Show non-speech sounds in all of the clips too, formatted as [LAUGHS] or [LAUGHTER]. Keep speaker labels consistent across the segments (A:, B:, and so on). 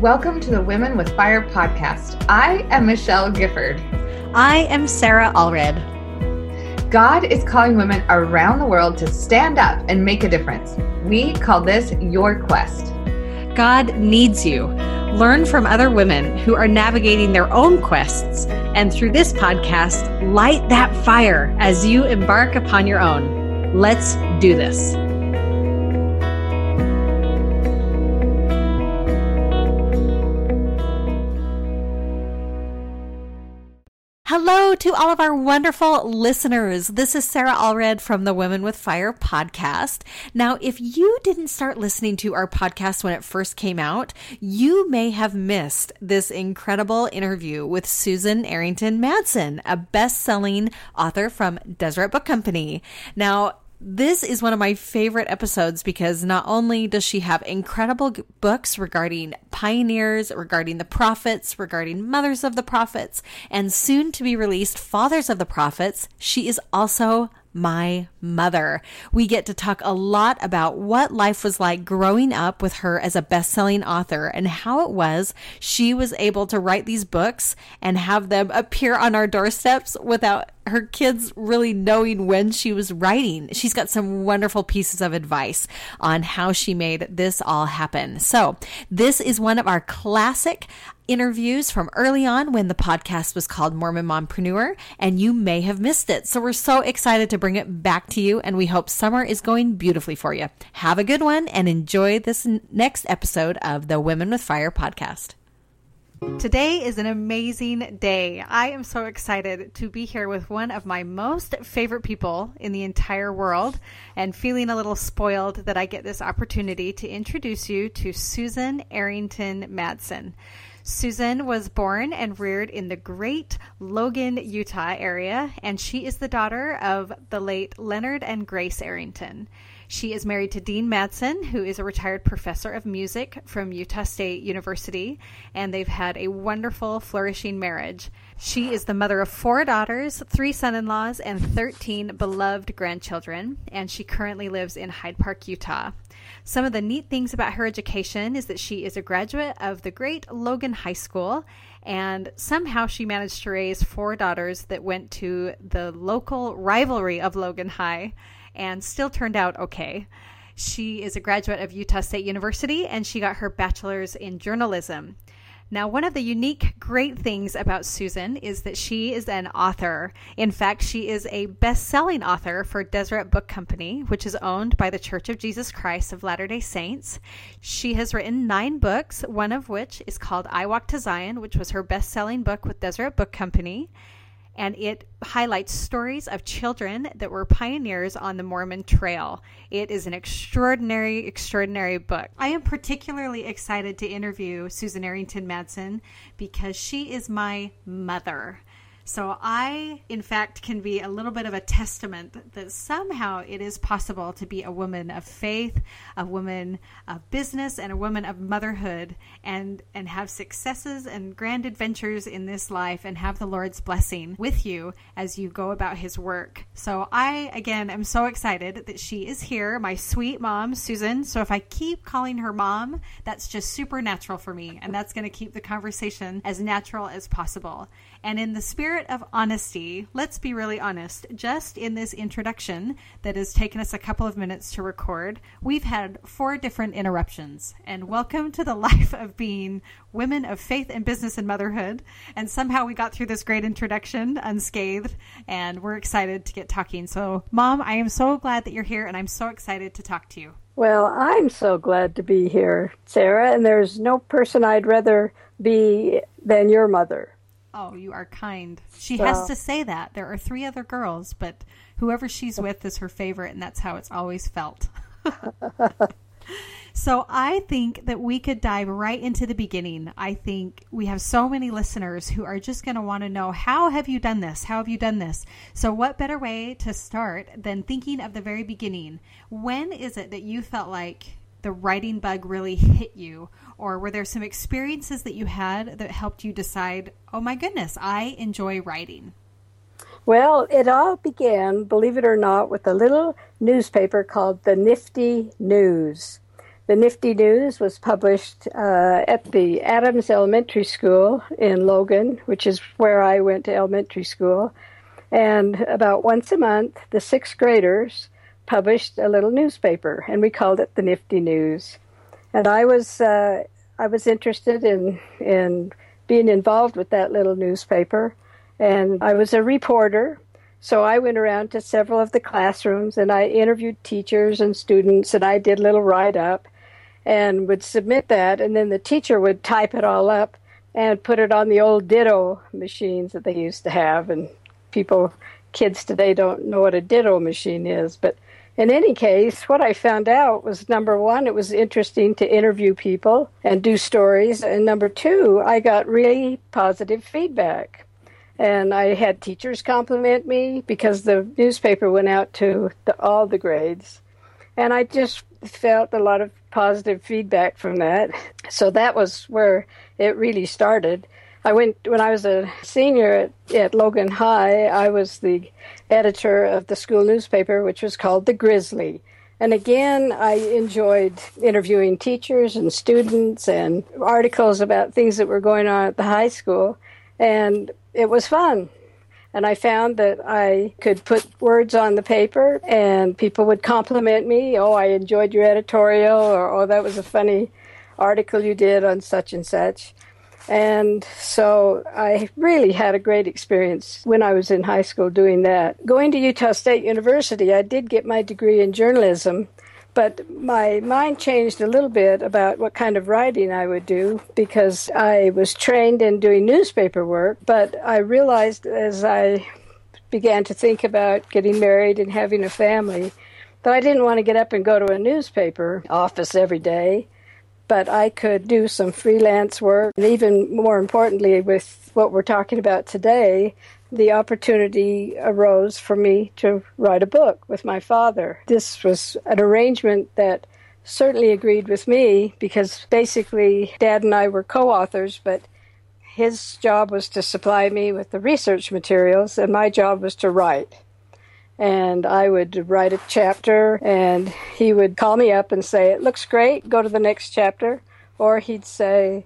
A: Welcome to the Women with Fire podcast. I am Michelle Gifford.
B: I am Sarah Allred.
A: God is calling women around the world to stand up and make a difference. We call this Your Quest.
B: God needs you. Learn from other women who are navigating their own quests. And through this podcast, light that fire as you embark upon your own. Let's do this. Hello to all of our wonderful listeners. This is Sarah Allred from the Women with Fire podcast. Now, if you didn't start listening to our podcast when it first came out, you may have missed this incredible interview with Susan Arrington Madsen, a best selling author from Deseret Book Company. Now, this is one of my favorite episodes because not only does she have incredible books regarding pioneers, regarding the prophets, regarding mothers of the prophets, and soon to be released fathers of the prophets, she is also my mother. We get to talk a lot about what life was like growing up with her as a best selling author and how it was she was able to write these books and have them appear on our doorsteps without her kids really knowing when she was writing. She's got some wonderful pieces of advice on how she made this all happen. So, this is one of our classic interviews from early on when the podcast was called Mormon Mompreneur, and you may have missed it. So we're so excited to bring it back to you, and we hope summer is going beautifully for you. Have a good one and enjoy this next episode of the Women with Fire podcast. Today is an amazing day. I am so excited to be here with one of my most favorite people in the entire world and feeling a little spoiled that I get this opportunity to introduce you to Susan Arrington Madsen. Susan was born and reared in the great Logan, Utah area, and she is the daughter of the late Leonard and Grace Arrington. She is married to Dean Madsen, who is a retired professor of music from Utah State University, and they've had a wonderful, flourishing marriage. She is the mother of four daughters, three son in laws, and 13 beloved grandchildren, and she currently lives in Hyde Park, Utah. Some of the neat things about her education is that she is a graduate of the great Logan High School, and somehow she managed to raise four daughters that went to the local rivalry of Logan High and still turned out okay. She is a graduate of Utah State University and she got her bachelor's in journalism. Now, one of the unique, great things about Susan is that she is an author. In fact, she is a best selling author for Deseret Book Company, which is owned by the Church of Jesus Christ of Latter day Saints. She has written nine books, one of which is called I Walk to Zion, which was her best selling book with Deseret Book Company and it highlights stories of children that were pioneers on the Mormon trail. It is an extraordinary, extraordinary book. I am particularly excited to interview Susan Arrington Madsen because she is my mother. So I, in fact, can be a little bit of a testament that somehow it is possible to be a woman of faith, a woman of business, and a woman of motherhood, and and have successes and grand adventures in this life, and have the Lord's blessing with you as you go about His work. So I, again, am so excited that she is here, my sweet mom, Susan. So if I keep calling her mom, that's just supernatural for me, and that's going to keep the conversation as natural as possible. And in the spirit of honesty, let's be really honest. Just in this introduction that has taken us a couple of minutes to record, we've had four different interruptions. And welcome to the [LAUGHS] life of being women of faith and business and motherhood. And somehow we got through this great introduction unscathed, and we're excited to get talking. So, Mom, I am so glad that you're here, and I'm so excited to talk to you.
C: Well, I'm so glad to be here, Sarah, and there's no person I'd rather be than your mother.
B: Oh, you are kind. She so. has to say that. There are three other girls, but whoever she's with is her favorite, and that's how it's always felt. [LAUGHS] so I think that we could dive right into the beginning. I think we have so many listeners who are just going to want to know how have you done this? How have you done this? So, what better way to start than thinking of the very beginning? When is it that you felt like the writing bug really hit you? Or were there some experiences that you had that helped you decide, oh my goodness, I enjoy writing?
C: Well, it all began, believe it or not, with a little newspaper called the Nifty News. The Nifty News was published uh, at the Adams Elementary School in Logan, which is where I went to elementary school. And about once a month, the sixth graders published a little newspaper, and we called it the Nifty News. And I was uh, I was interested in in being involved with that little newspaper, and I was a reporter. So I went around to several of the classrooms and I interviewed teachers and students, and I did a little write up, and would submit that, and then the teacher would type it all up and put it on the old ditto machines that they used to have, and people kids today don't know what a ditto machine is, but in any case, what I found out was number one, it was interesting to interview people and do stories. And number two, I got really positive feedback. And I had teachers compliment me because the newspaper went out to the, all the grades. And I just felt a lot of positive feedback from that. So that was where it really started. I went when I was a senior at, at Logan High. I was the editor of the school newspaper, which was called the Grizzly. And again, I enjoyed interviewing teachers and students and articles about things that were going on at the high school. And it was fun. And I found that I could put words on the paper and people would compliment me. Oh, I enjoyed your editorial, or oh, that was a funny article you did on such and such. And so I really had a great experience when I was in high school doing that. Going to Utah State University, I did get my degree in journalism, but my mind changed a little bit about what kind of writing I would do because I was trained in doing newspaper work, but I realized as I began to think about getting married and having a family that I didn't want to get up and go to a newspaper office every day but I could do some freelance work. And even more importantly, with what we're talking about today, the opportunity arose for me to write a book with my father. This was an arrangement that certainly agreed with me because basically dad and I were co authors, but his job was to supply me with the research materials, and my job was to write and I would write a chapter, and he would call me up and say, It looks great, go to the next chapter. Or he'd say,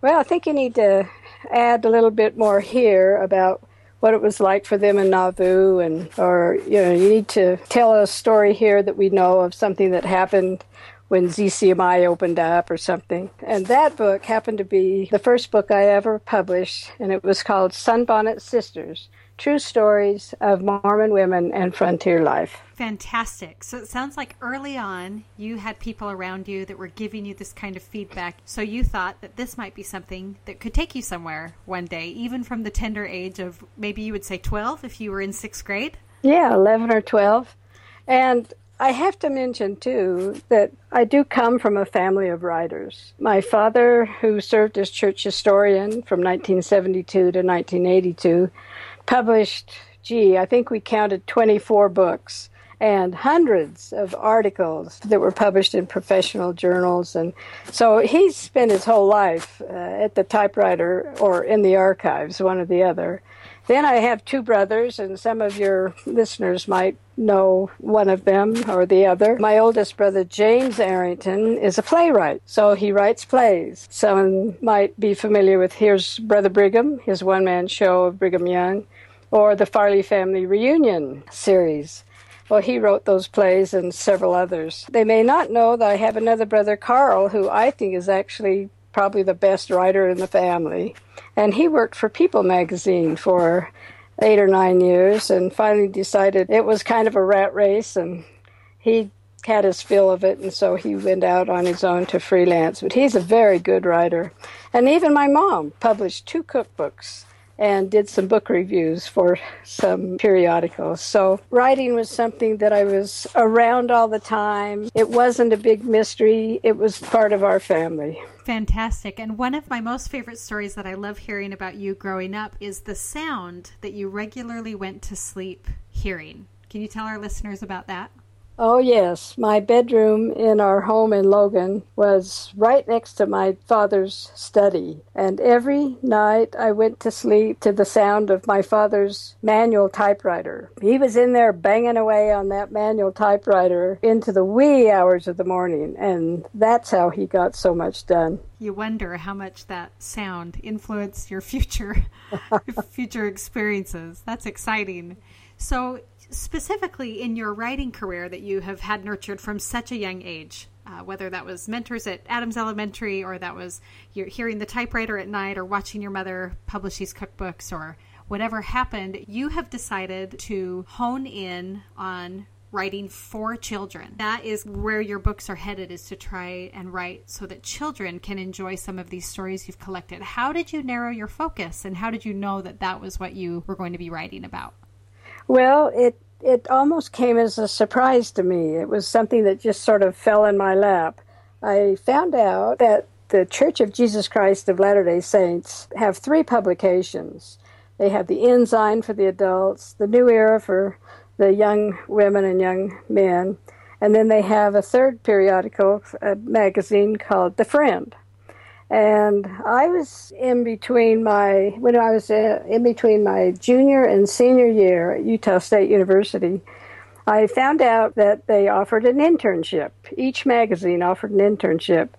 C: Well, I think you need to add a little bit more here about what it was like for them in Nauvoo, and or you know, you need to tell a story here that we know of something that happened when ZCMI opened up or something. And that book happened to be the first book I ever published, and it was called Sunbonnet Sisters True Stories of Mormon Women and Frontier Life.
B: Fantastic. So it sounds like early on you had people around you that were giving you this kind of feedback. So you thought that this might be something that could take you somewhere one day, even from the tender age of maybe you would say 12 if you were in sixth grade?
C: Yeah, 11 or 12. And I have to mention, too, that I do come from a family of writers. My father, who served as church historian from 1972 to 1982, published, gee, I think we counted 24 books and hundreds of articles that were published in professional journals. And so he spent his whole life uh, at the typewriter or in the archives, one or the other. Then I have two brothers, and some of your listeners might know one of them or the other. My oldest brother, James Arrington, is a playwright, so he writes plays. Some might be familiar with Here's Brother Brigham, his one man show of Brigham Young or the Farley Family Reunion series. Well, he wrote those plays and several others. They may not know that I have another brother, Carl, who I think is actually probably the best writer in the family. And he worked for People magazine for eight or nine years and finally decided it was kind of a rat race and he had his fill of it and so he went out on his own to freelance. But he's a very good writer. And even my mom published two cookbooks and did some book reviews for some periodicals. So writing was something that I was around all the time. It wasn't a big mystery, it was part of our family.
B: Fantastic. And one of my most favorite stories that I love hearing about you growing up is the sound that you regularly went to sleep hearing. Can you tell our listeners about that?
C: Oh, yes. My bedroom in our home in Logan was right next to my father's study. And every night I went to sleep to the sound of my father's manual typewriter. He was in there banging away on that manual typewriter into the wee hours of the morning. And that's how he got so much done.
B: You wonder how much that sound influenced your future [LAUGHS] future experiences. That's exciting. So specifically in your writing career that you have had nurtured from such a young age, uh, whether that was mentors at Adams Elementary or that was you're hearing the typewriter at night or watching your mother publish these cookbooks or whatever happened, you have decided to hone in on writing for children. That is where your books are headed is to try and write so that children can enjoy some of these stories you've collected. How did you narrow your focus and how did you know that that was what you were going to be writing about?
C: Well, it it almost came as a surprise to me. It was something that just sort of fell in my lap. I found out that the Church of Jesus Christ of Latter day Saints have three publications. They have the Ensign for the adults, the New Era for the young women and young men, and then they have a third periodical, a magazine called The Friend. And I was in between my, when I was uh, in between my junior and senior year at Utah State University, I found out that they offered an internship. Each magazine offered an internship.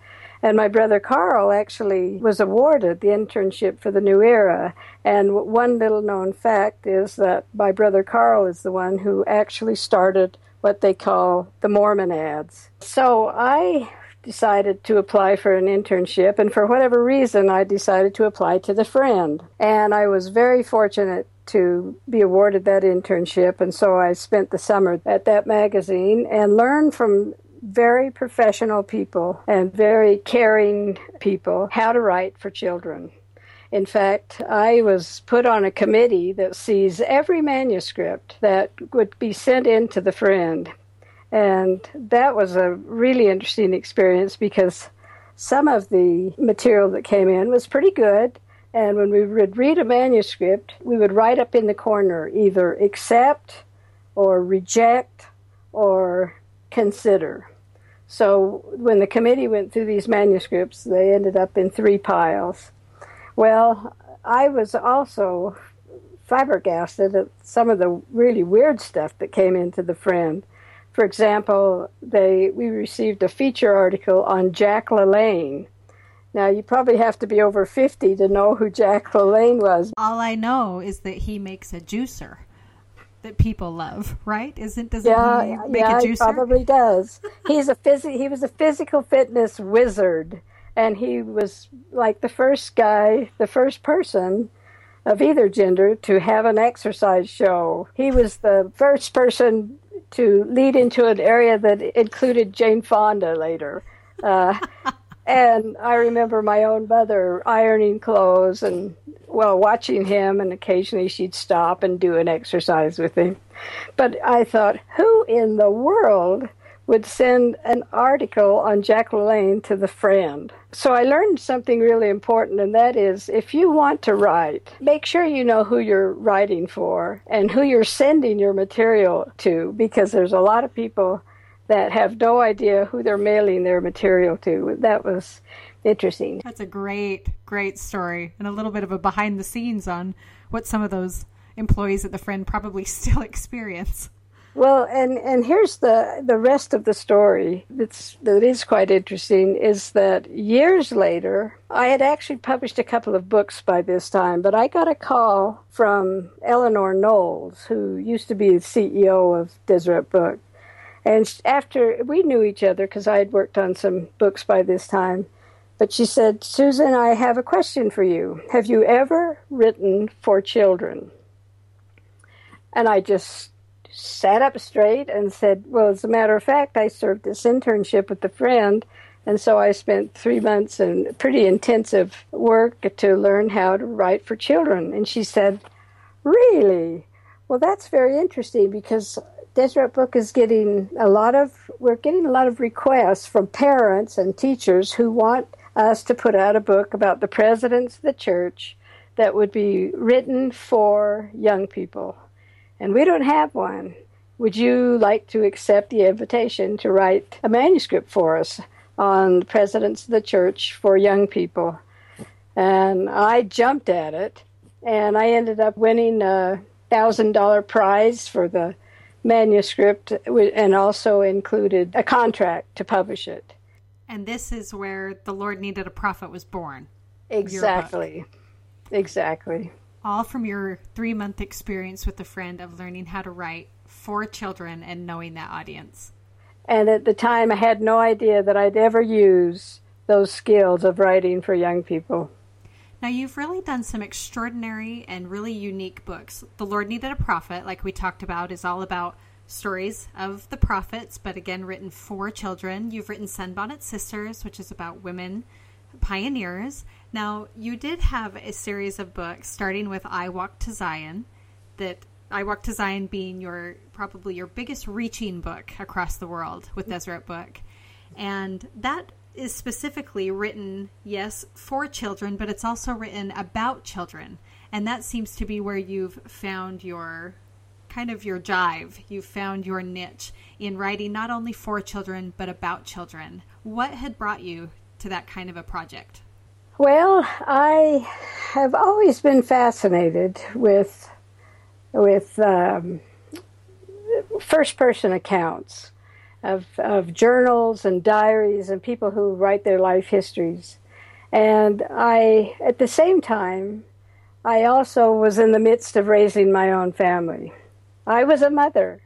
C: And my brother Carl actually was awarded the internship for the New Era. And one little known fact is that my brother Carl is the one who actually started what they call the Mormon ads. So I decided to apply for an internship, and for whatever reason, I decided to apply to the Friend. And I was very fortunate to be awarded that internship, and so I spent the summer at that magazine and learned from very professional people and very caring people how to write for children. In fact, I was put on a committee that sees every manuscript that would be sent in to the friend. And that was a really interesting experience because some of the material that came in was pretty good. And when we would read a manuscript, we would write up in the corner either accept or reject or consider. So when the committee went through these manuscripts, they ended up in three piles. Well, I was also flabbergasted at some of the really weird stuff that came into the friend. For example, they we received a feature article on Jack LaLanne. Now you probably have to be over fifty to know who Jack LaLanne was.
B: All I know is that he makes a juicer that people love, right? Isn't doesn't
C: yeah,
B: he make
C: yeah,
B: a juicer?
C: he probably does. He's a phys- he was a physical fitness wizard, and he was like the first guy, the first person of either gender to have an exercise show. He was the first person to lead into an area that included Jane Fonda later. Uh, [LAUGHS] and I remember my own mother ironing clothes and, well, watching him, and occasionally she'd stop and do an exercise with him. But I thought, who in the world would send an article on Jack LaLanne to the friend. So I learned something really important, and that is if you want to write, make sure you know who you're writing for and who you're sending your material to, because there's a lot of people that have no idea who they're mailing their material to. That was interesting.
B: That's a great, great story, and a little bit of a behind the scenes on what some of those employees at the Friend probably [LAUGHS] still experience.
C: Well, and, and here's the, the rest of the story that's, that is quite interesting is that years later, I had actually published a couple of books by this time, but I got a call from Eleanor Knowles, who used to be the CEO of Deseret Book. And after we knew each other, because I had worked on some books by this time, but she said, Susan, I have a question for you. Have you ever written for children? And I just sat up straight and said, Well, as a matter of fact, I served this internship with a friend. And so I spent three months in pretty intensive work to learn how to write for children. And she said, Really? Well, that's very interesting because Deseret Book is getting a lot of, we're getting a lot of requests from parents and teachers who want us to put out a book about the presidents of the church that would be written for young people and we don't have one. Would you like to accept the invitation to write a manuscript for us on the presidents of the church for young people? And I jumped at it, and I ended up winning a thousand dollar prize for the manuscript, and also included a contract to publish it.
B: And this is where the Lord needed a prophet was born.
C: Exactly. Exactly.
B: All from your three month experience with a friend of learning how to write for children and knowing that audience.
C: And at the time, I had no idea that I'd ever use those skills of writing for young people.
B: Now, you've really done some extraordinary and really unique books. The Lord Needed a Prophet, like we talked about, is all about stories of the prophets, but again, written for children. You've written Sunbonnet Sisters, which is about women pioneers. Now, you did have a series of books starting with I Walk to Zion, that I Walk to Zion being your probably your biggest reaching book across the world with mm-hmm. Deseret Book. And that is specifically written, yes, for children, but it's also written about children. And that seems to be where you've found your kind of your jive. You've found your niche in writing not only for children, but about children. What had brought you to that kind of a project?
C: Well, I have always been fascinated with with um, first person accounts of, of journals and diaries and people who write their life histories. And I, at the same time, I also was in the midst of raising my own family. I was a mother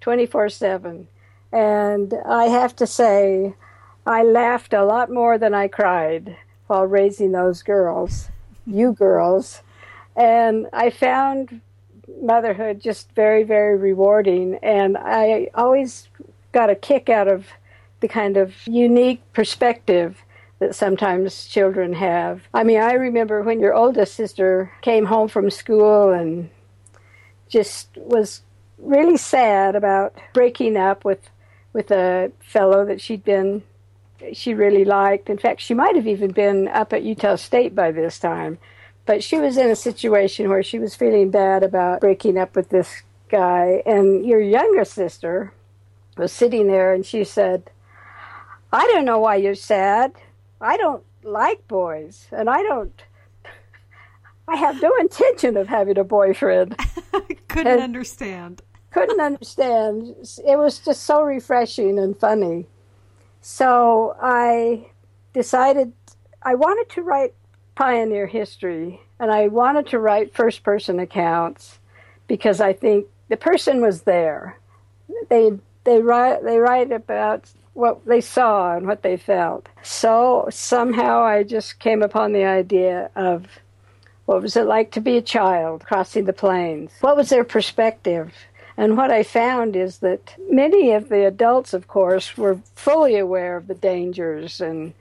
C: 24 7. And I have to say, I laughed a lot more than I cried while raising those girls, you girls. And I found motherhood just very, very rewarding. And I always got a kick out of the kind of unique perspective that sometimes children have. I mean, I remember when your oldest sister came home from school and just was really sad about breaking up with with a fellow that she'd been she really liked. In fact, she might have even been up at Utah State by this time. But she was in a situation where she was feeling bad about breaking up with this guy. And your younger sister was sitting there and she said, I don't know why you're sad. I don't like boys. And I don't, I have no intention of having a boyfriend. [LAUGHS]
B: couldn't and understand.
C: couldn't [LAUGHS] understand. It was just so refreshing and funny. So I decided I wanted to write pioneer history and I wanted to write first person accounts because I think the person was there. They they write they write about what they saw and what they felt. So somehow I just came upon the idea of what was it like to be a child crossing the plains? What was their perspective? And what I found is that many of the adults, of course, were fully aware of the dangers and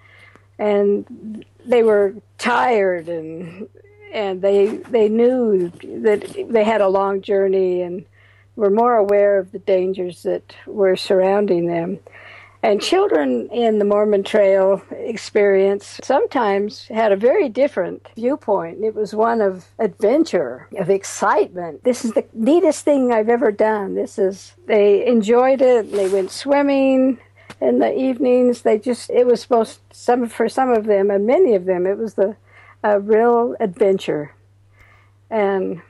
C: and they were tired and and they they knew that they had a long journey and were more aware of the dangers that were surrounding them. And children in the Mormon Trail experience sometimes had a very different viewpoint. It was one of adventure, of excitement. This is the neatest thing I've ever done. This is, they enjoyed it. They went swimming in the evenings. They just, it was supposed, some, for some of them, and many of them, it was the, a real adventure. And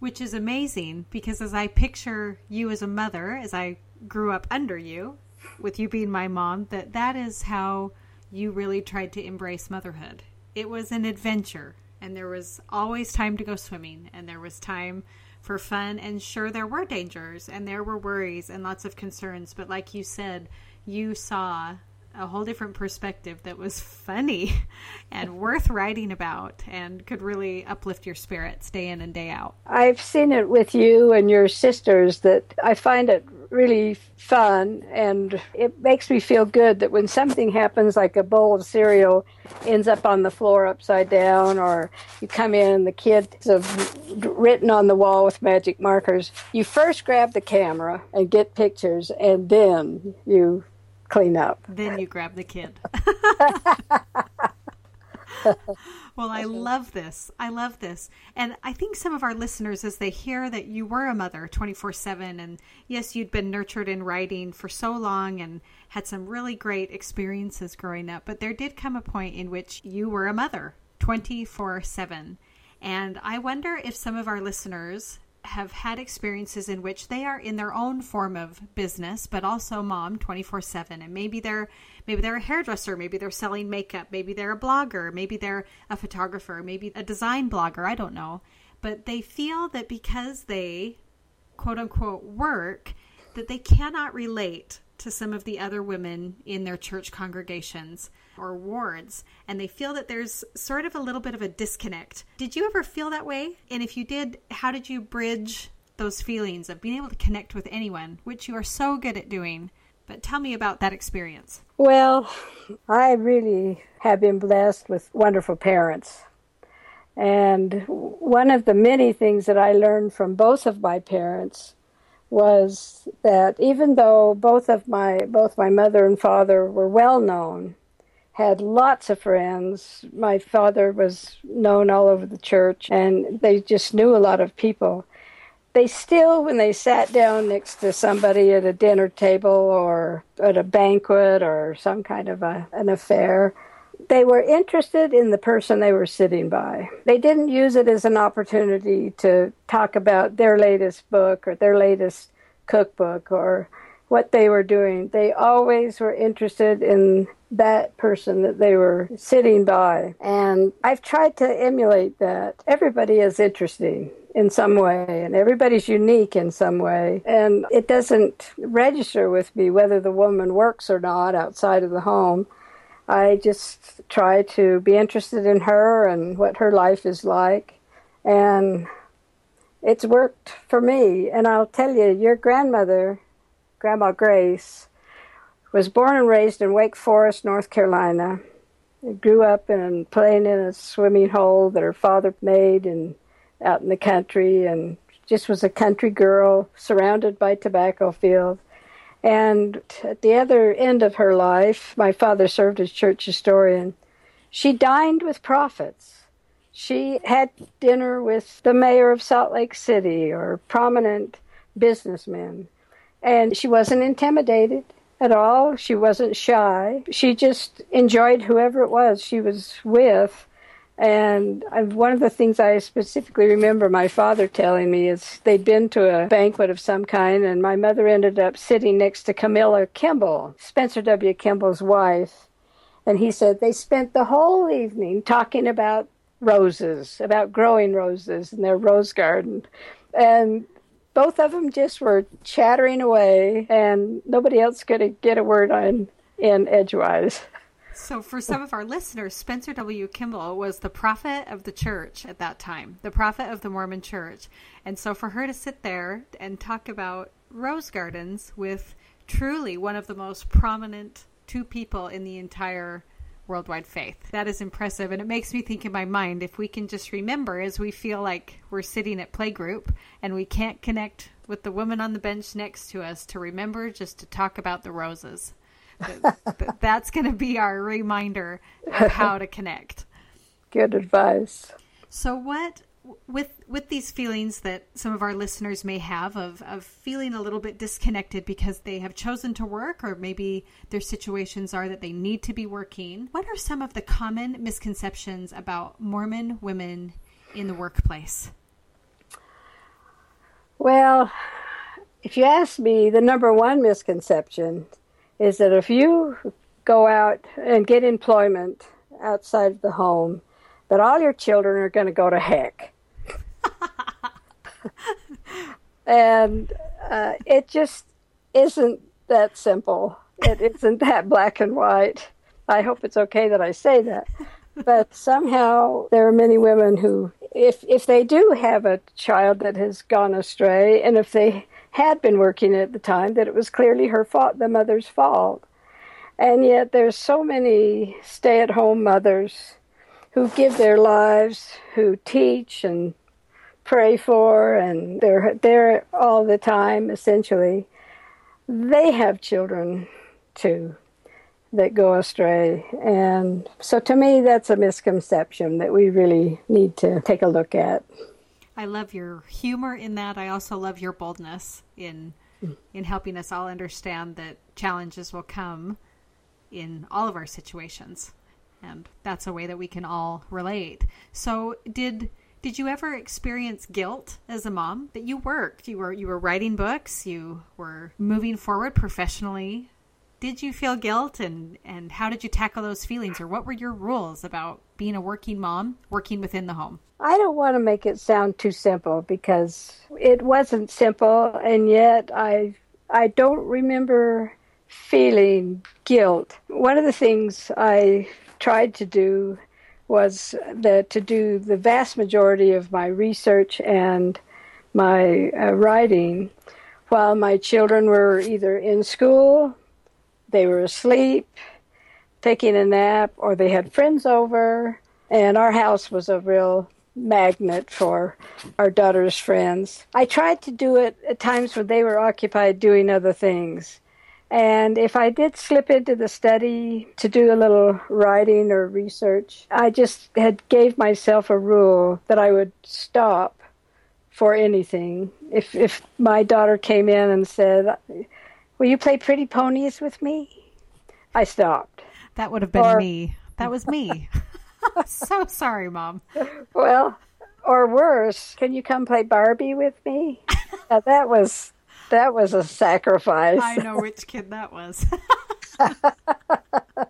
B: which is amazing because as I picture you as a mother, as I grew up under you, with you being my mom, that that is how you really tried to embrace motherhood. It was an adventure, and there was always time to go swimming, and there was time for fun. And sure, there were dangers, and there were worries and lots of concerns. But like you said, you saw a whole different perspective that was funny [LAUGHS] and worth writing about and could really uplift your spirits day in and day out.
C: I've seen it with you and your sisters that I find it really fun and it makes me feel good that when something happens like a bowl of cereal ends up on the floor upside down or you come in and the kids have written on the wall with magic markers you first grab the camera and get pictures and then you clean up.
B: Then you grab the kid. [LAUGHS] [LAUGHS] [LAUGHS] well, I love this. I love this. And I think some of our listeners, as they hear that you were a mother 24 7, and yes, you'd been nurtured in writing for so long and had some really great experiences growing up, but there did come a point in which you were a mother 24 7. And I wonder if some of our listeners have had experiences in which they are in their own form of business but also mom 24/7 and maybe they're maybe they're a hairdresser maybe they're selling makeup maybe they're a blogger maybe they're a photographer maybe a design blogger I don't know. But they feel that because they quote unquote work that they cannot relate to some of the other women in their church congregations or wards, and they feel that there's sort of a little bit of a disconnect. Did you ever feel that way? And if you did, how did you bridge those feelings of being able to connect with anyone, which you are so good at doing? But tell me about that experience.
C: Well, I really have been blessed with wonderful parents. And one of the many things that I learned from both of my parents was that even though both of my both my mother and father were well known, had lots of friends. My father was known all over the church and they just knew a lot of people. They still, when they sat down next to somebody at a dinner table or at a banquet or some kind of a, an affair, they were interested in the person they were sitting by. They didn't use it as an opportunity to talk about their latest book or their latest cookbook or what they were doing. They always were interested in that person that they were sitting by. And I've tried to emulate that. Everybody is interesting in some way, and everybody's unique in some way. And it doesn't register with me whether the woman works or not outside of the home. I just try to be interested in her and what her life is like. And it's worked for me. And I'll tell you, your grandmother, Grandma Grace, was born and raised in Wake Forest, North Carolina. Grew up and playing in a swimming hole that her father made and out in the country and just was a country girl surrounded by tobacco fields. And at the other end of her life, my father served as church historian. She dined with prophets. She had dinner with the mayor of Salt Lake City or prominent businessmen. And she wasn't intimidated at all. She wasn't shy. She just enjoyed whoever it was she was with. And one of the things I specifically remember my father telling me is they'd been to a banquet of some kind, and my mother ended up sitting next to Camilla Kimball, Spencer W. Kimball's wife. And he said they spent the whole evening talking about roses, about growing roses in their rose garden. And both of them just were chattering away, and nobody else could get a word on in edgewise.
B: So, for some of our listeners, Spencer W. Kimball was the prophet of the church at that time, the prophet of the Mormon church. And so, for her to sit there and talk about rose gardens with truly one of the most prominent two people in the entire worldwide faith. That is impressive. And it makes me think in my mind if we can just remember as we feel like we're sitting at playgroup and we can't connect with the woman on the bench next to us to remember just to talk about the roses. [LAUGHS] That's going to be our reminder of how to connect.
C: Good advice.
B: So, what with with these feelings that some of our listeners may have of of feeling a little bit disconnected because they have chosen to work or maybe their situations are that they need to be working what are some of the common misconceptions about mormon women in the workplace
C: well if you ask me the number one misconception is that if you go out and get employment outside of the home that all your children are going to go to heck. [LAUGHS] and uh, it just isn't that simple. It isn't that black and white. I hope it's okay that I say that. But somehow there are many women who, if if they do have a child that has gone astray, and if they had been working at the time, that it was clearly her fault, the mother's fault. And yet there's so many stay-at-home mothers who give their lives, who teach and pray for, and they're there all the time, essentially. They have children too. that go astray. And so to me, that's a misconception that we really need to take a look at.
B: I love your humor in that. I also love your boldness in in helping us all understand that challenges will come in all of our situations. And that's a way that we can all relate. So did did you ever experience guilt as a mom that you worked? You were you were writing books, you were moving forward professionally. Did you feel guilt and and how did you tackle those feelings or what were your rules about being a working mom, working within the home?
C: I don't want to make it sound too simple because it wasn't simple and yet I I don't remember feeling guilt. One of the things I tried to do was that to do the vast majority of my research and my uh, writing while my children were either in school, they were asleep, taking a nap, or they had friends over. And our house was a real magnet for our daughter's friends. I tried to do it at times when they were occupied doing other things. And if I did slip into the study to do a little writing or research, I just had gave myself a rule that I would stop for anything. If if my daughter came in and said, "Will you play pretty ponies with me?" I stopped.
B: That would have been or, me. That was me. [LAUGHS] so sorry, mom.
C: Well, or worse, can you come play Barbie with me? [LAUGHS] uh, that was that was a sacrifice.
B: I know which kid that was. [LAUGHS]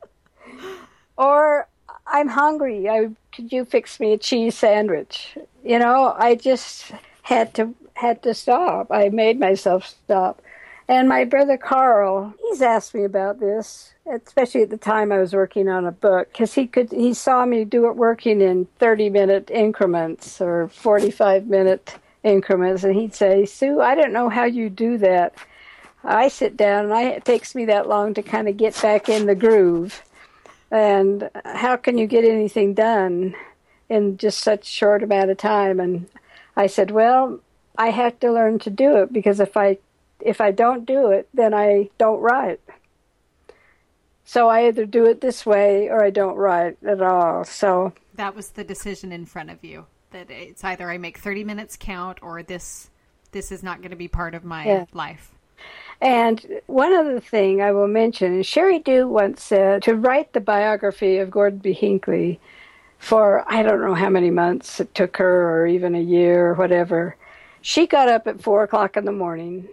C: or I'm hungry. I could you fix me a cheese sandwich? You know, I just had to had to stop. I made myself stop. And my brother Carl, he's asked me about this, especially at the time I was working on a book, because he could he saw me do it working in thirty minute increments or forty five minute increments, and he'd say, "Sue, I don't know how you do that. I sit down, and I, it takes me that long to kind of get back in the groove. And how can you get anything done in just such short amount of time?" And I said, "Well, I have to learn to do it because if I if I don't do it, then I don't write." So I either do it this way or I don't write at all. So
B: that was the decision in front of you that it's either I make 30 minutes count or this this is not going to be part of my yeah. life.
C: And one other thing I will mention is Sheri Dew once said to write the biography of Gordon B. Hinckley for I don't know how many months it took her, or even a year, or whatever. She got up at four o'clock in the morning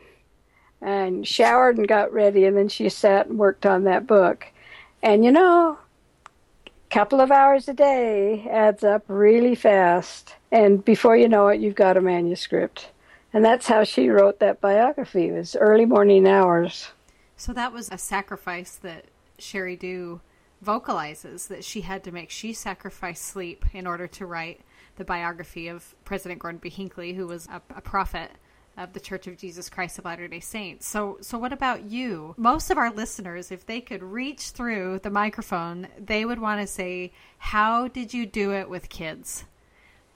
C: and showered and got ready, and then she sat and worked on that book. And you know, couple of hours a day adds up really fast. And before you know it, you've got a manuscript. And that's how she wrote that biography. It was early morning hours.
B: So that was a sacrifice that Sheri Dew vocalizes that she had to make. She sacrificed sleep in order to write the biography of President Gordon B. Hinckley, who was a, a prophet of the Church of Jesus Christ of Latter-day Saints. So so what about you? Most of our listeners if they could reach through the microphone, they would want to say, "How did you do it with kids?"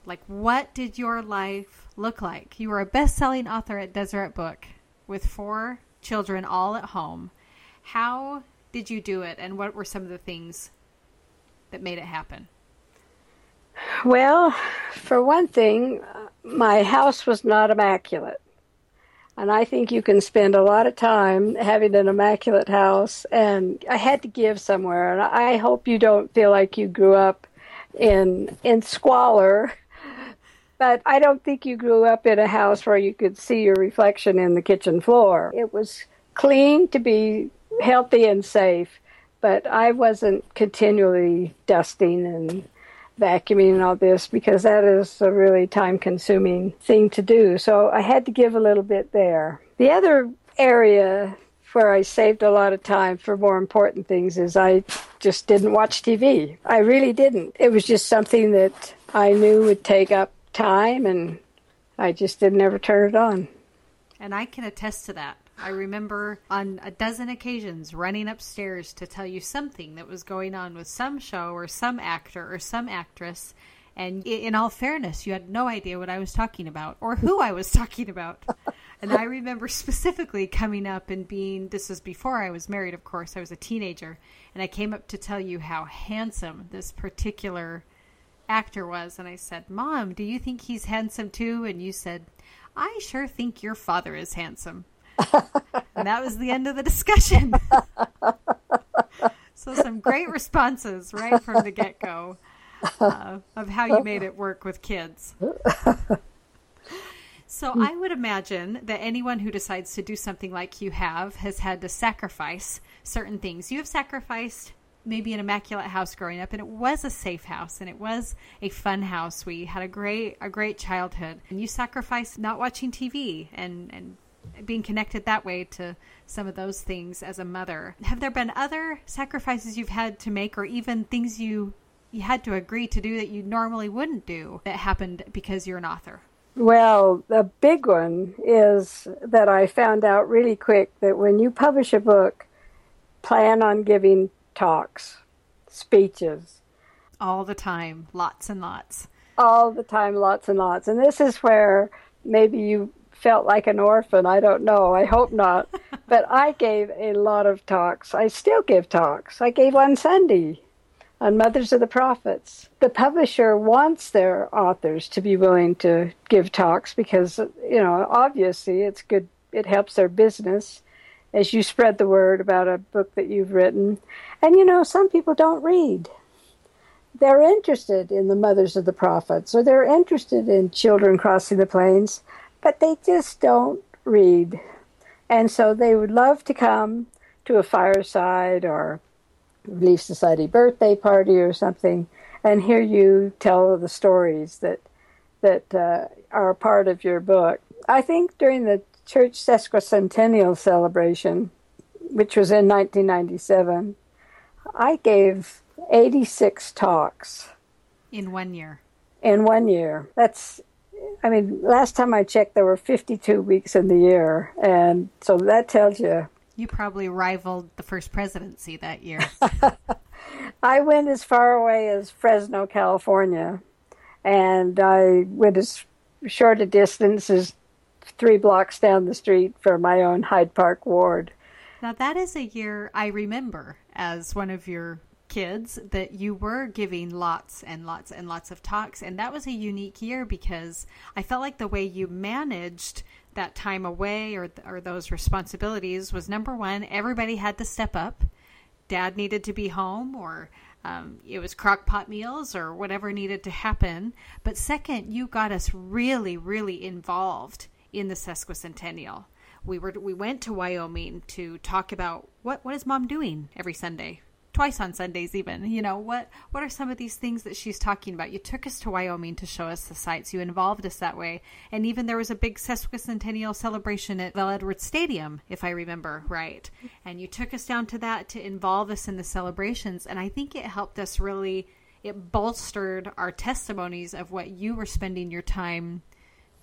B: Like what did your life look like? You were a best-selling author at Deseret Book with four children all at home. How did you do it and what were some of the things that made it happen?
C: Well, for one thing, uh, my house was not immaculate. And I think you can spend a lot of time having an immaculate house. And I had to give somewhere. And I hope you don't feel like you grew up in in squalor. But I don't think you grew up in a house where you could see your reflection in the kitchen floor. It was clean to be healthy and safe, but I wasn't continually dusting and vacuuming and all this because that is a really time consuming thing to do. So I had to give a little bit there. The other area where I saved a lot of time for more important things is I just didn't watch TV. I really didn't. It was just something that I knew would take up time and I just didn't ever turn it on.
B: And I can attest to that. I remember on a dozen occasions running upstairs to tell you something that was going on with some show or some actor or some actress. And in all fairness, you had no idea what I was talking about or who I was [LAUGHS] talking about. And I remember specifically coming up and being, this was before I was married, of course, I was a teenager, and I came up to tell you how handsome this particular actor was. And I said, Mom, do you think he's handsome too? And you said, I sure think your father is handsome. [LAUGHS] and that was the end of the discussion. [LAUGHS] so, some great responses right from the get go uh, of how you made it work with kids. [LAUGHS] So I would imagine that anyone who decides to do something like you have has had to sacrifice certain things. You have sacrificed maybe an immaculate house growing up and it was a safe house and it was a fun house. We had a great a great childhood. And you sacrificed not watching TV and and being connected that way to some of those things as a mother. Have there been other sacrifices you've had to make or even things you you had to agree to do that you normally wouldn't do that happened because you're an author?
C: Well, the big one is that I found out really quick that when you publish a book, plan on giving talks, speeches.
B: All the time, lots and lots.
C: All the time, lots and lots. And this is where maybe you felt like an orphan. I don't know. I hope not. [LAUGHS] but I gave a lot of talks. I still give talks. I gave one Sunday on Mothers of the Prophets. The publisher wants their authors to be willing to give talks because, you know, obviously it's good, it helps their business as you spread the word about a book that you've written. And, you know, some people don't read. They're interested in the Mothers of the Prophets or they're interested in children crossing the plains, but they just don't read. And so they would love to come to a fireside or Relief Society birthday party or something, and hear you tell the stories that that uh, are a part of your book. I think during the church sesquicentennial celebration, which was in 1997, I gave 86 talks
B: in one year.
C: In one year. That's I mean, last time I checked, there were 52 weeks in the year. And so that tells you
B: you probably rivaled the first presidency that year. [LAUGHS]
C: I went as far away as Fresno, California, and I went as short a distance as three blocks down the street for my own Hyde Park ward.
B: Now, that is a year I remember as one of your kids that you were giving lots and lots and lots of talks. And that was a unique year because I felt like the way you managed that time away or or those responsibilities was number one. Everybody had to step up. Dad needed to be home, or um, it was crock pot meals, or whatever needed to happen. But second, you got us really, really involved in the sesquicentennial. We were we went to Wyoming to talk about what what is mom doing every Sunday twice on Sundays even. You know, what what are some of these things that she's talking about? You took us to Wyoming to show us the sites. You involved us that way. And even there was a big sesquicentennial celebration at LaVell Edwards Stadium, if I remember right. And you took us down to that to involve us in the celebrations and I think it helped us really it bolstered our testimonies of what you were spending your time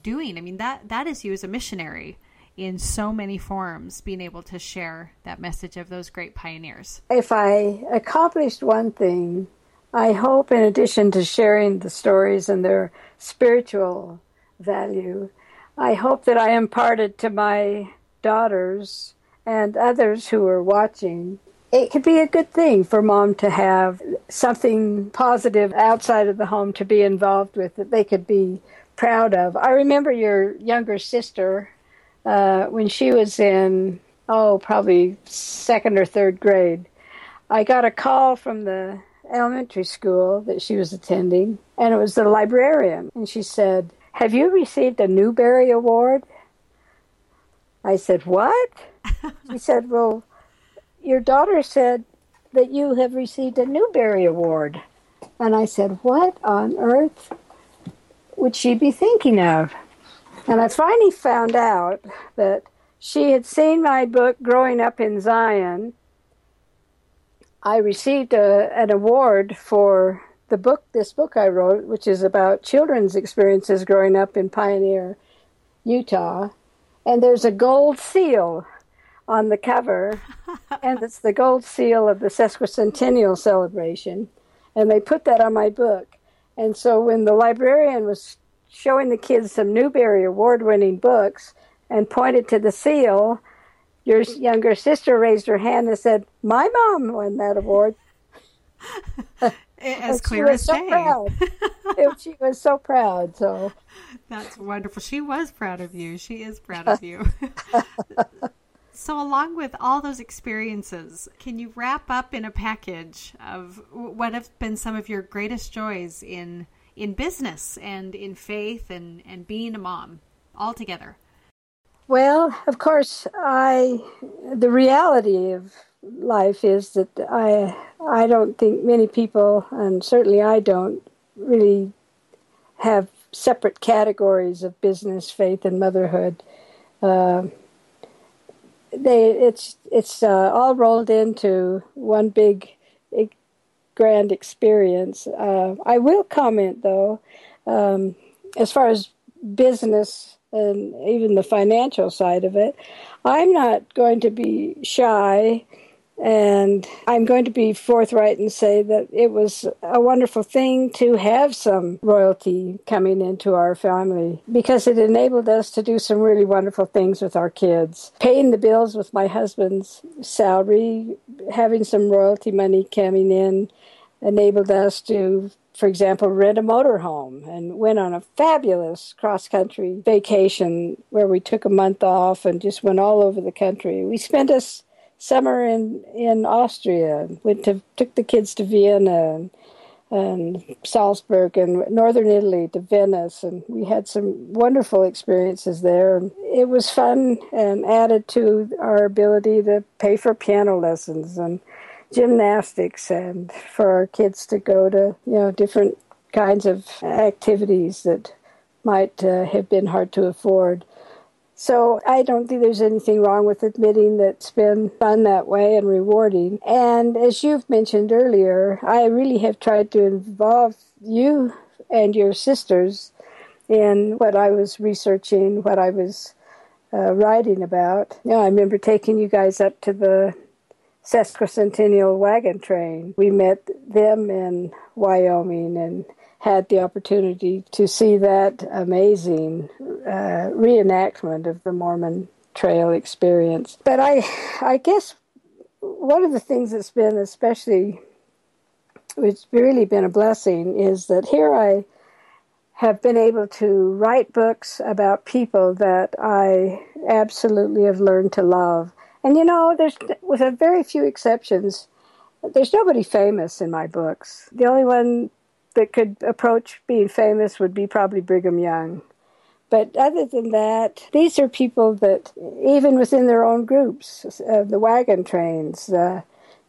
B: doing. I mean that that is you as a missionary in so many forms being able to share that message of those great pioneers.
C: If I accomplished one thing, I hope, in addition to sharing the stories and their spiritual value, I hope that I imparted to my daughters and others who are watching. It could be a good thing for mom to have something positive outside of the home to be involved with that they could be proud of. I remember your younger sister uh, when she was in, oh, probably second or third grade, I got a call from the elementary school that she was attending, and it was the librarian. And she said, Have you received a Newbery Award? I said, What? [LAUGHS] she said, Well, your daughter said that you have received a Newbery Award. And I said, What on earth would she be thinking of? And I finally found out that she had seen my book Growing Up in Zion. I received a, an award for the book, this book I wrote, which is about children's experiences growing up in Pioneer, Utah. And there's a gold seal on the cover, [LAUGHS] and it's the gold seal of the sesquicentennial celebration. And they put that on my book. And so when the librarian was showing the kids some Newbery Award winning books, and pointed to the seal, your younger sister raised her hand and said, "My mom won that award." [LAUGHS]
B: as clear as
C: so
B: day.
C: Proud. [LAUGHS] she was so proud. So
B: that's wonderful. She was proud of you. She is proud of [LAUGHS] you. so, along with all those experiences, can you wrap up in a package of what have been some of your greatest joys in in business and in faith and and being a mom all together?
C: Well, of course, I the reality of life is that I I don't think many people, and certainly I don't, really have separate categories of business, faith, and motherhood. Uh, they it's it's uh, all rolled into one big, grand experience. Uh, I will comment though, um, as far as business and even the financial side of it, I'm not going to be shy and I'm going to be forthright and say that it was a wonderful thing to have some royalty coming into our family because it enabled us to do some really wonderful things with our kids. Paying the bills with my husband's salary, having some royalty money coming in, enabled us to for example, rent a motorhome and went on a fabulous cross country vacation where we took a month off and just went all over the country. We spent us summer in in Austria. Went to took the kids to Vienna and, and Salzburg and northern Italy to Venice, and we had some wonderful experiences there. And it was fun and added to our ability to pay for piano lessons and gymnastics, and for our kids to go to you know different kinds of activities that might uh, have been hard to afford. So I don't think there's anything wrong with admitting that it's been fun that way and rewarding. And as you've mentioned earlier, I really have tried to involve you and your sisters in what I was researching, what I was uh, writing about. You know, I remember taking you guys up to the sesquicentennial wagon train. We met them in Wyoming and had the opportunity to see that amazing uh, reenactment of the Mormon Trail experience. But I, I guess one of the things that's been especially, it's really been a blessing, is that here I have been able to write books about people that I absolutely have learned to love. And you know, there's with a very few exceptions, there's nobody famous in my books. The only one that could approach being famous would be probably Brigham Young. But other than that, these are people that, even within their own groups, uh, the wagon trains, uh,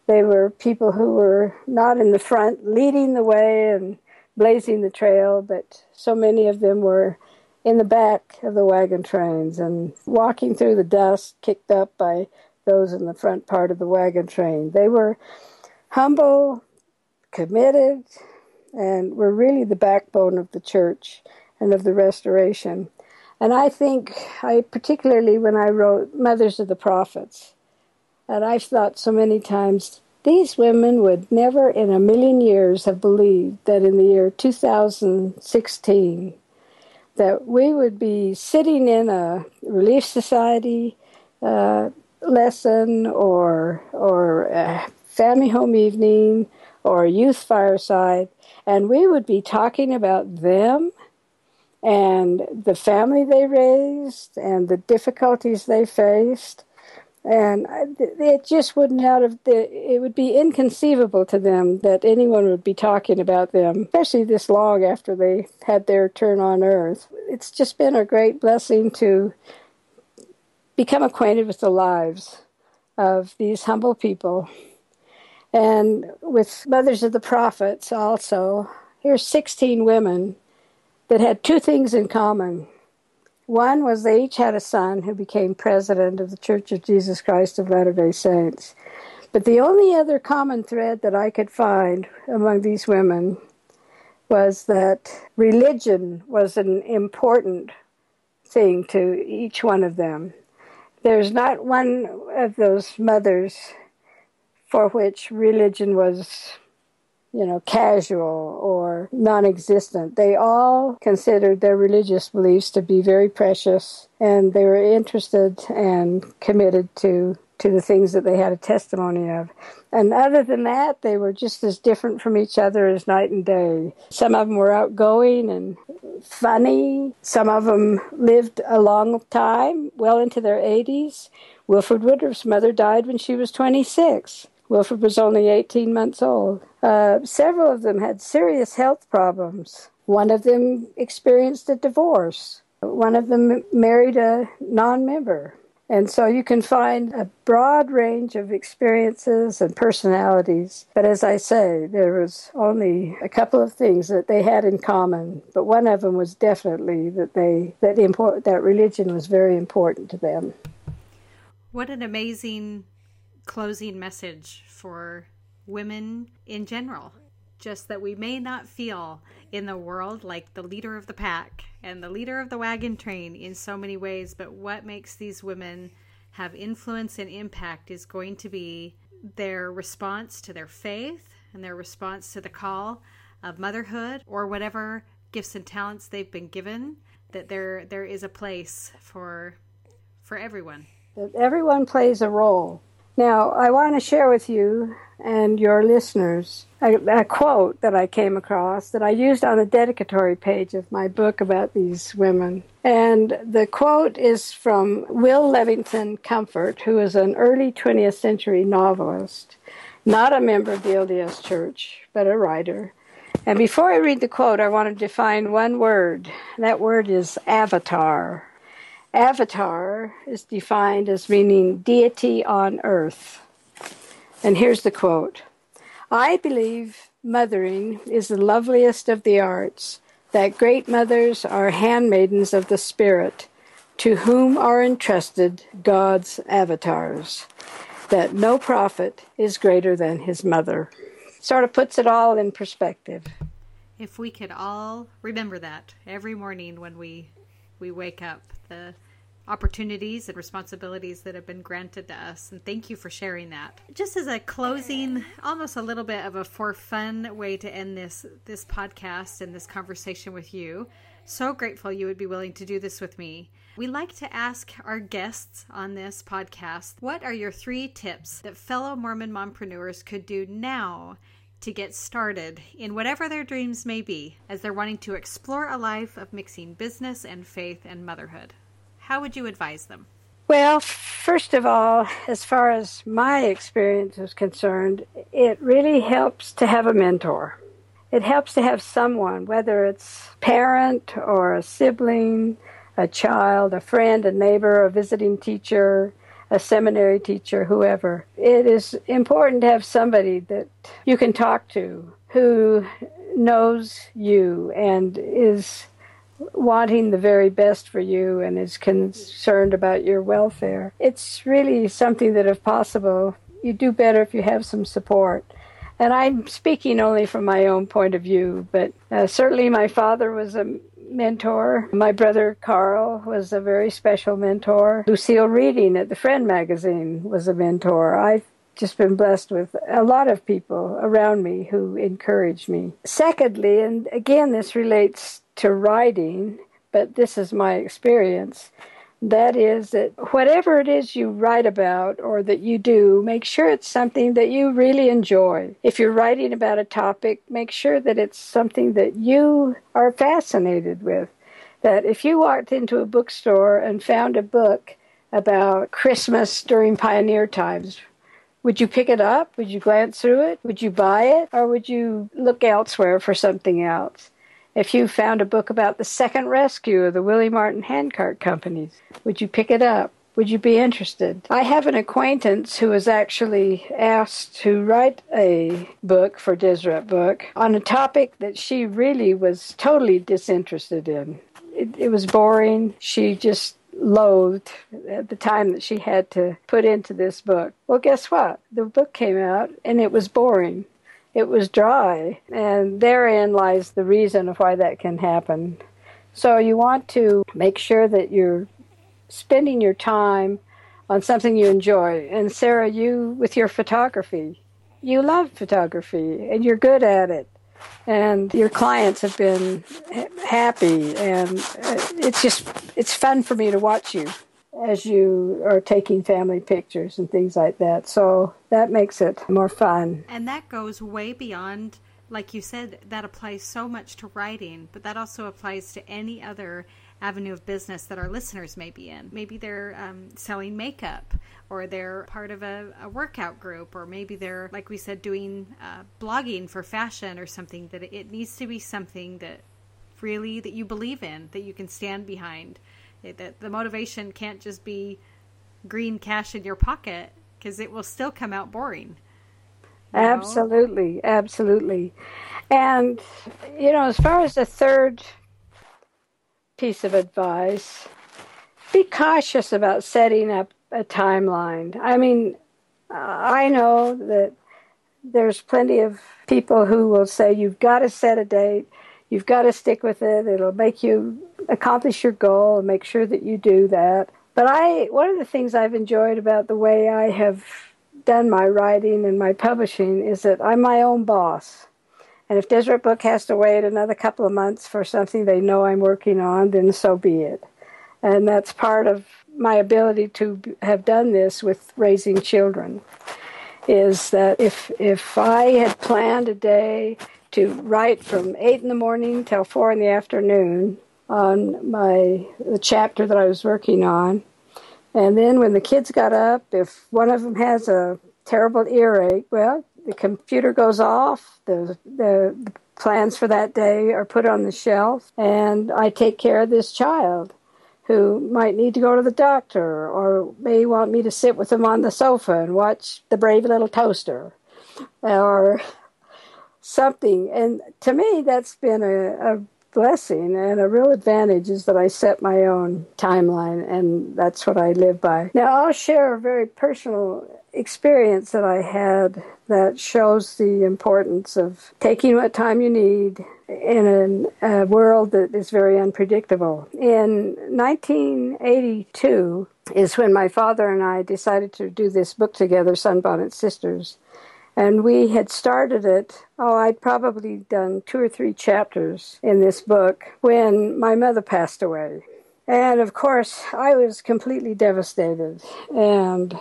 C: they were people who were not in the front leading the way and blazing the trail, but so many of them were in the back of the wagon trains and walking through the dust kicked up by those in the front part of the wagon train. They were humble, committed, and were really the backbone of the church and of the restoration. And I think, I particularly when I wrote Mothers of the Prophets, and I've thought so many times, these women would never in a million years have believed that in the year 2016 that we would be sitting in a relief society uh, lesson or or a family home evening or youth fireside and we would be talking about them and the family they raised and the difficulties they faced. And it just wouldn't out of it would be inconceivable to them that anyone would be talking about them especially this long after they had their turn on earth. It's just been a great blessing to become acquainted with the lives of these humble people and with Mothers of the Prophets also, here's 16 women that had two things in common. One was they each had a son who became president of the Church of Jesus Christ of Latter day Saints. But the only other common thread that I could find among these women was that religion was an important thing to each one of them. There's not one of those mothers for which religion was you know, casual or non existent. They all considered their religious beliefs to be very precious and they were interested and committed to to the things that they had a testimony of. And other than that, they were just as different from each other as night and day. Some of them were outgoing and funny. Some of them lived a long time, well into their 80s. Wilford Woodruff's mother died when she was 26. Wilford was only 18 months old. Uh, several of them had serious health problems. One of them experienced a divorce. One of them married a non member. And so you can find a broad range of experiences and personalities. But as I say, there was only a couple of things that they had in common. But one of them was definitely that they that import, that religion was very important to them.
B: What an amazing closing message for women in general. Just that we may not feel in the world like the leader of the pack and the leader of the wagon train in so many ways, but what makes these women have influence and impact is going to be their response to their faith and their response to the call of motherhood or whatever gifts and talents they've been given that there there is a place for for everyone
C: everyone plays a role now i want to share with you and your listeners a, a, quote that I came across that I used on the dedicatory page of my book about these women. And the quote is from Will Levington Comfort, who is an early 20th century novelist, not a member of the LDS Church, but a writer. And before I read the quote, I want to define one word. That word is avatar. Avatar is defined as meaning deity on earth. And here's the quote I believe mothering is the loveliest of the arts, that great mothers are handmaidens of the Spirit, to whom are entrusted God's avatars, that no prophet is greater than his mother. Sort of puts it all in perspective.
B: If we could all remember that every morning when we we wake up, the opportunities and responsibilities that have been granted to us. And thank you for sharing that. Just as a closing, almost a little bit of a for fun way to end this this podcast and this conversation with you. So grateful you would be willing to do this with me. We like to ask our guests on this podcast, what are your three tips that fellow Mormon mompreneurs could do now to get started in whatever their dreams may be as they're wanting to explore a life of mixing business and faith and motherhood? How would you advise them?
C: Well, first of all, as far as my experience is concerned, it really helps to have a mentor. It helps to have someone, whether it's parent or a sibling, a child, a friend, a neighbor, a visiting teacher, a seminary teacher, whoever. It is important to have somebody that you can talk to who knows you and is wanting the very best for you and is concerned about your welfare. It's really something that, if possible, you do better if you have some support. And I'm speaking only from my own point of view, but uh, certainly my father was a mentor. My brother Carl was a very special mentor. Lucile Reading at the Friend magazine was a mentor. I've just been blessed with a lot of people around me who encourage me. Secondly, and again, this relates to writing, but this is my experience. That is that whatever it is you write about or that you do, make sure it's something that you really enjoy. If you're writing about a topic, make sure that it's something that you are fascinated with. That if you walked into a bookstore and found a book about Christmas during pioneer times, would you pick it up? Would you glance through it? Would you buy it? Or would you look elsewhere for something else? If you found a book about the second rescue of the Willie Martin handcart companies, would you pick it up? Would you be interested? I have an acquaintance who was actually asked to write a book for Deseret Book on a topic that she really was totally disinterested in. It, it was boring. She just loathed at the time that she had to put into this book. Well, guess what? The book came out and it was boring it was dry. And therein lies the reason of why that can happen. So you want to make sure that you're spending your time on something you enjoy. And Sarah, you with your photography, you love photography and you're good at it and your clients have been happy and uh, it's just it's fun for me to watch you as you are taking family pictures and things like that so that makes it more fun
B: and that goes way beyond like you said that applies so much to writing but that also applies to any other avenue of business that our listeners may be in. Maybe they're um, selling makeup, or they're part of a, a, workout group, or maybe they're, like we said, doing uh, blogging for fashion or something. That it needs to be something that really that you believe in, that you can stand behind. That the motivation can't just be green cash in your pocket because it will still come out boring.
C: Know? Absolutely, absolutely. And, you know, as far as the third piece of advice be cautious about setting up a timeline. I mean, uh, I know that there's plenty of people who will say you've got to set a date, you've got to stick with it, it'll make you accomplish your goal and make sure that you do that. But I one of the things I've enjoyed about the way I have done my writing and my publishing is that I'm my own boss. And if Deseret Book has to wait another couple of months for something they know I'm working on, then so be it. And that's part of my ability to have done this with raising children. Is that if if I had planned a day to write from eight in the morning till four in the afternoon on my the chapter that I was working on, and then when the kids got up, if one of them has a terrible earache, well, the computer goes off, the, the, the plans for that day are put on the shelf, and I take care of this child who might need to go to the doctor or may want me to sit with them on the sofa and watch the brave little toaster or something. And to me, that's been a, a blessing and a real advantage is that I set my own timeline and that's what I live by. Now, I'll share a very personal experience that I had that shows the importance of taking what time you need in a, a world that is very unpredictable. In 1982 is when my father and I decided to do this book together, Sunbonnet Sisters. And we had started it, oh, I'd probably done two or three chapters in this book when my mother passed away. And of course, I was completely devastated. And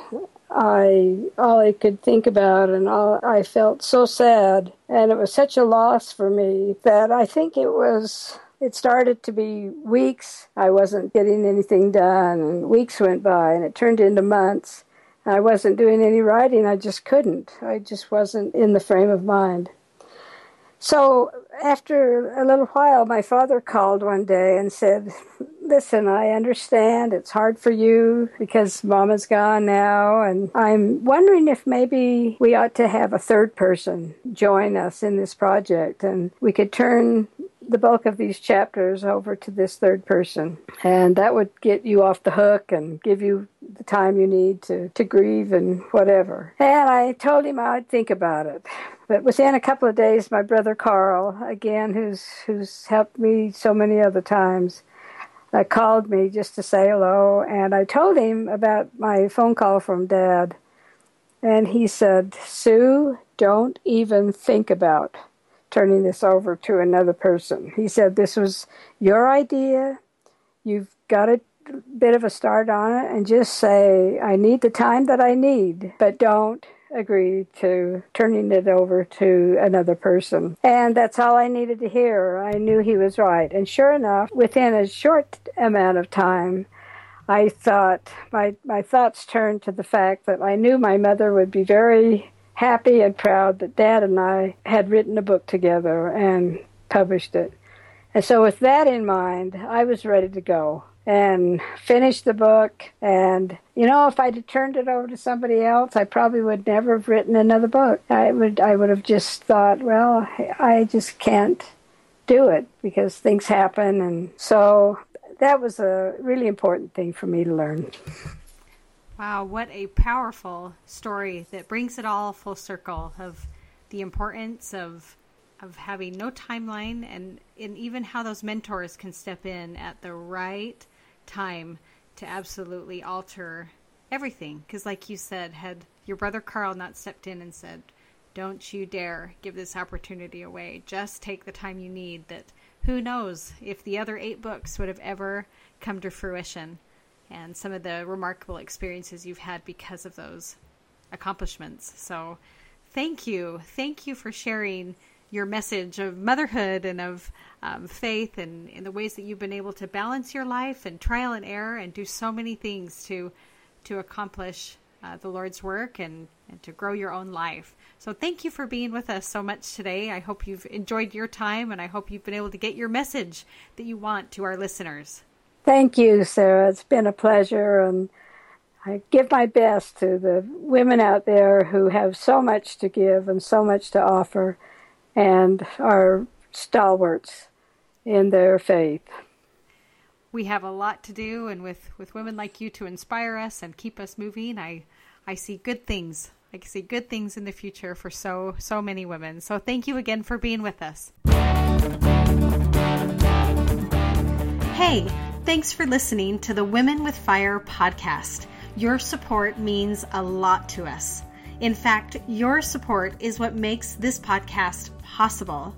C: I all I could think about, and all, I felt so sad, and it was such a loss for me that I think it was. It started to be weeks. I wasn't getting anything done, and weeks went by, and it turned into months. I wasn't doing any writing. I just couldn't. I just wasn't in the frame of mind. So after a little while, my father called one day and said, Listen, I understand it's hard for you because mama's gone now, and I'm wondering if maybe we ought to have a third person join us in this project and we could turn the bulk of these chapters over to this third person. And that would get you off the hook and give you the time you need to, to grieve and whatever. And I told him I'd think about it. But within a couple of days, my brother Carl, again, who's who's helped me so many other times, uh, called me just to say hello, and I told him about my phone call from Dad, and he said, "Sue, don't even think about turning this over to another person." He said, "This was your idea. You've got a bit of a start on it, and just say, I need the time that I need, but don't." Agreed to turning it over to another person. And that's all I needed to hear. I knew he was right. And sure enough, within a short amount of time, I thought my my thoughts turned to the fact that I knew my mother would be very happy and proud that dad and I had written a book together and published it. And so with that in mind, I was ready to go and finished the book. And you know, if I'd turned it over to somebody else, I probably would never have written another book. I would I would have just thought, well, I just can't do it because things happen, and so that was a really important thing for me to learn.
B: Wow, what a powerful story that brings it all full circle of the importance of of having no timeline and, and even how those mentors can step in at the right time to absolutely alter everything. Because, like you said, had your brother Carl not stepped in and said, don't you dare give this opportunity away. Just take the time you need. That who knows if the other eight books would have ever come to fruition and some of the remarkable experiences you've had because of those accomplishments. So, thank you. Thank you for sharing your message of motherhood and of um, faith and in the ways that you've been able to balance your life and trial and error and do so many things to to accomplish uh, the Lord's work and, and to grow your own life. So thank you for being with us so much today. I hope you've enjoyed your time and I hope you've been able to get your message that you want to our listeners.
C: Thank you, Sarah. It's been a pleasure and I give my best to the women out there who have so much to give and so much to offer and are stalwarts in their faith.
B: We have a lot to do, and with, with women like you to inspire us and keep us moving, I, I see good things. I see good things in the future for so so many women. So thank you again for being with us. Hey, thanks for listening to the Women with Fire podcast. Your support means a lot to us. In fact, your support is what makes this podcast possible.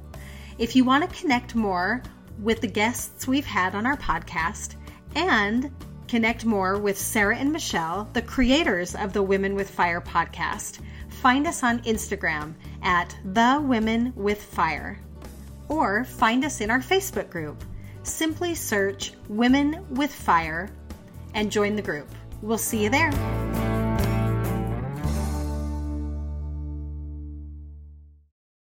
B: If you want to connect more with the guests we've had on our podcast and connect more with Sarah and Michelle, the creators of the Women with Fire podcast, find us on Instagram at The Women with Fire or find us in our Facebook group. Simply search Women with Fire and join the group. We'll see you there.